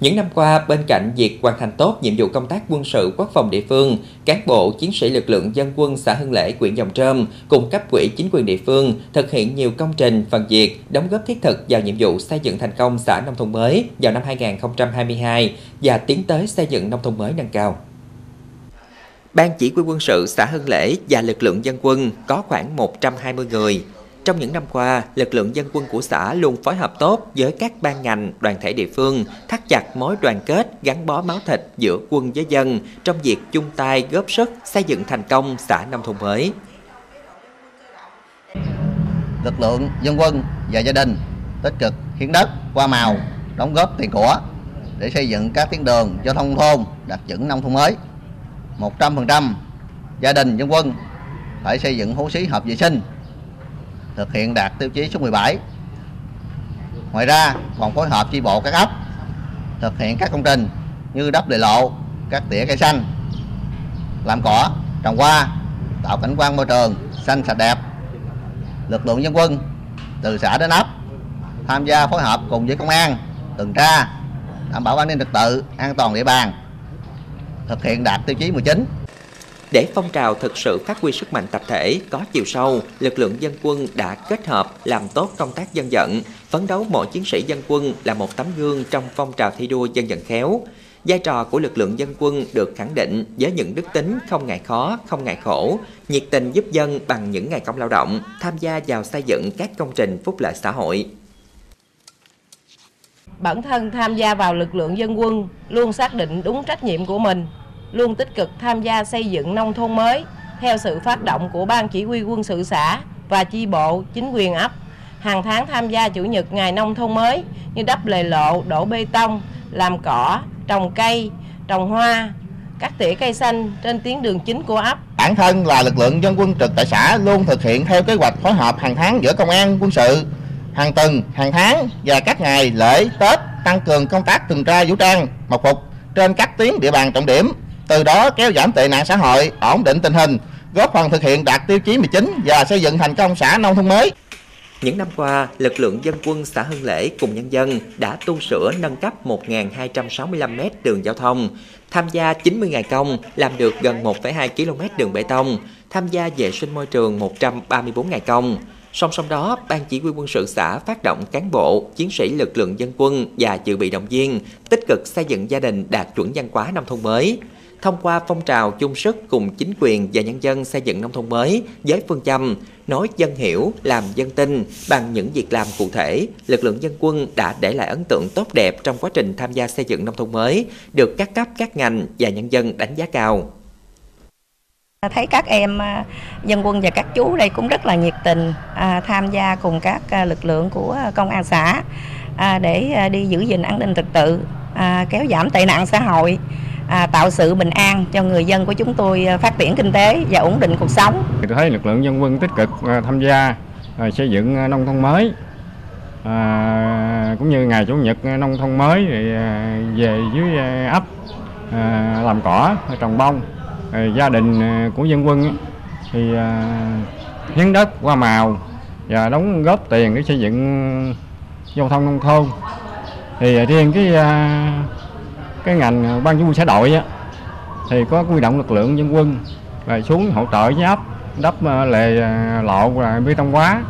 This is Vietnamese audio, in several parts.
Những năm qua, bên cạnh việc hoàn thành tốt nhiệm vụ công tác quân sự quốc phòng địa phương, cán bộ chiến sĩ lực lượng dân quân xã Hưng Lễ, huyện Dòng Trơm cùng cấp quỹ chính quyền địa phương thực hiện nhiều công trình, phần việc, đóng góp thiết thực vào nhiệm vụ xây dựng thành công xã nông thôn mới vào năm 2022 và tiến tới xây dựng nông thôn mới nâng cao. Ban chỉ huy quân sự xã Hưng Lễ và lực lượng dân quân có khoảng 120 người, trong những năm qua, lực lượng dân quân của xã luôn phối hợp tốt với các ban ngành, đoàn thể địa phương, thắt chặt mối đoàn kết, gắn bó máu thịt giữa quân với dân trong việc chung tay góp sức xây dựng thành công xã nông thôn mới. Lực lượng dân quân và gia đình tích cực hiến đất, qua màu, đóng góp tiền của để xây dựng các tuyến đường giao thông thôn đạt chuẩn nông thôn mới. 100% gia đình dân quân phải xây dựng hố xí hợp vệ sinh thực hiện đạt tiêu chí số 17. Ngoài ra còn phối hợp chi bộ các ấp thực hiện các công trình như đắp lề lộ, cắt tỉa cây xanh, làm cỏ, trồng hoa, tạo cảnh quan môi trường xanh sạch đẹp. Lực lượng dân quân từ xã đến ấp tham gia phối hợp cùng với công an tuần tra đảm bảo an ninh trật tự, an toàn địa bàn, thực hiện đạt tiêu chí 19. Để phong trào thực sự phát huy sức mạnh tập thể có chiều sâu, lực lượng dân quân đã kết hợp làm tốt công tác dân vận, phấn đấu mỗi chiến sĩ dân quân là một tấm gương trong phong trào thi đua dân vận khéo. Vai trò của lực lượng dân quân được khẳng định với những đức tính không ngại khó, không ngại khổ, nhiệt tình giúp dân bằng những ngày công lao động, tham gia vào xây dựng các công trình phúc lợi xã hội. Bản thân tham gia vào lực lượng dân quân luôn xác định đúng trách nhiệm của mình, luôn tích cực tham gia xây dựng nông thôn mới theo sự phát động của Ban Chỉ huy quân sự xã và chi bộ, chính quyền ấp. Hàng tháng tham gia chủ nhật ngày nông thôn mới như đắp lề lộ, đổ bê tông, làm cỏ, trồng cây, trồng hoa, cắt tỉa cây xanh trên tuyến đường chính của ấp. Bản thân là lực lượng dân quân trực tại xã luôn thực hiện theo kế hoạch phối hợp hàng tháng giữa công an quân sự, hàng tuần, hàng tháng và các ngày lễ, Tết tăng cường công tác tuần tra vũ trang, mật phục trên các tuyến địa bàn trọng điểm từ đó kéo giảm tệ nạn xã hội, ổn định tình hình, góp phần thực hiện đạt tiêu chí 19 và xây dựng thành công xã nông thôn mới. Những năm qua, lực lượng dân quân xã Hưng Lễ cùng nhân dân đã tu sửa nâng cấp 1.265 m đường giao thông, tham gia 90 ngày công, làm được gần 1,2 km đường bê tông, tham gia vệ sinh môi trường 134 ngày công. Song song đó, Ban Chỉ huy quân sự xã phát động cán bộ, chiến sĩ lực lượng dân quân và dự bị động viên, tích cực xây dựng gia đình đạt chuẩn văn hóa nông thôn mới thông qua phong trào chung sức cùng chính quyền và nhân dân xây dựng nông thôn mới với phương châm nói dân hiểu, làm dân tin bằng những việc làm cụ thể, lực lượng dân quân đã để lại ấn tượng tốt đẹp trong quá trình tham gia xây dựng nông thôn mới, được các cấp, các ngành và nhân dân đánh giá cao. À, thấy các em à, dân quân và các chú đây cũng rất là nhiệt tình à, tham gia cùng các à, lực lượng của công an xã để đi giữ gìn an ninh trật tự, kéo giảm tệ nạn xã hội à, tạo sự bình an cho người dân của chúng tôi à, phát triển kinh tế và ổn định cuộc sống. Tôi thấy lực lượng dân quân tích cực à, tham gia à, xây dựng nông thôn mới. À, cũng như ngày chủ nhật nông thôn mới thì về dưới ấp à, làm cỏ trồng bông. À, gia đình của dân quân thì à, hiến đất qua màu và đóng góp tiền để xây dựng giao thông nông thôn. Thì riêng cái à, cái ngành ờ, ban chỉ huy xã đội á, thì có quy động lực lượng dân quân và xuống hỗ trợ với ấp đắp ờ, lề ờ, lộ và bê tông hóa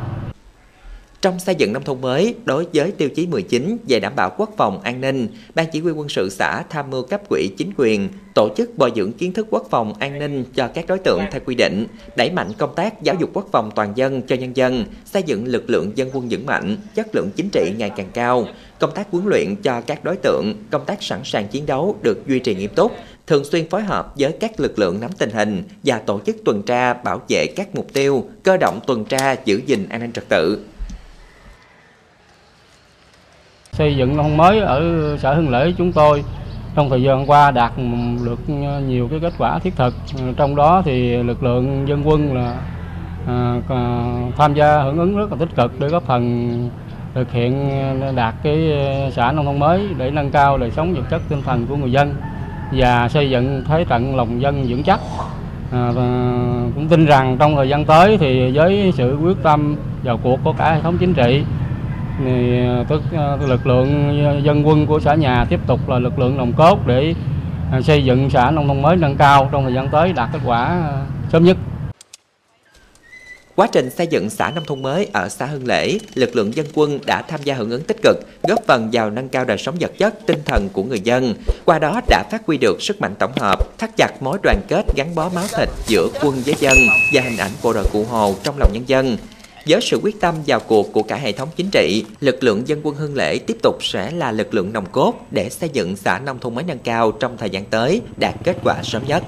trong xây dựng nông thôn mới, đối với tiêu chí 19 về đảm bảo quốc phòng an ninh, Ban Chỉ huy quân sự xã tham mưu cấp quỹ chính quyền tổ chức bồi dưỡng kiến thức quốc phòng an ninh cho các đối tượng theo quy định, đẩy mạnh công tác giáo dục quốc phòng toàn dân cho nhân dân, xây dựng lực lượng dân quân vững mạnh, chất lượng chính trị ngày càng cao, công tác huấn luyện cho các đối tượng, công tác sẵn sàng chiến đấu được duy trì nghiêm túc, thường xuyên phối hợp với các lực lượng nắm tình hình và tổ chức tuần tra bảo vệ các mục tiêu, cơ động tuần tra giữ gìn an ninh trật tự, xây dựng nông mới ở xã Hưng Lễ chúng tôi. Trong thời gian qua đạt được nhiều cái kết quả thiết thực. Trong đó thì lực lượng dân quân là à, tham gia hưởng ứng rất là tích cực để góp phần thực hiện đạt cái xã nông thôn mới để nâng cao đời sống vật chất tinh thần của người dân và xây dựng thế trận lòng dân vững chắc. À, và cũng tin rằng trong thời gian tới thì với sự quyết tâm vào cuộc của cả hệ thống chính trị thì ờ, tức ờ, lực lượng ờ, dân quân của xã nhà tiếp tục là lực lượng nòng cốt để xây dựng xã nông thôn mới nâng cao trong thời gian tới đạt kết quả sớm nhất. Quá trình xây dựng xã nông thôn mới ở xã Hưng Lễ, lực lượng dân quân đã tham gia hưởng ứng tích cực, góp phần vào nâng cao đời sống vật chất, tinh thần của người dân. Qua đó đã phát huy được sức mạnh tổng hợp, thắt chặt mối đoàn kết gắn bó máu thịt giữa quân với dân và hình ảnh bộ đội Cụ Hồ trong lòng nhân dân. Với sự quyết tâm vào cuộc của cả hệ thống chính trị, lực lượng dân quân Hưng Lễ tiếp tục sẽ là lực lượng nòng cốt để xây dựng xã nông thôn mới nâng cao trong thời gian tới đạt kết quả sớm nhất.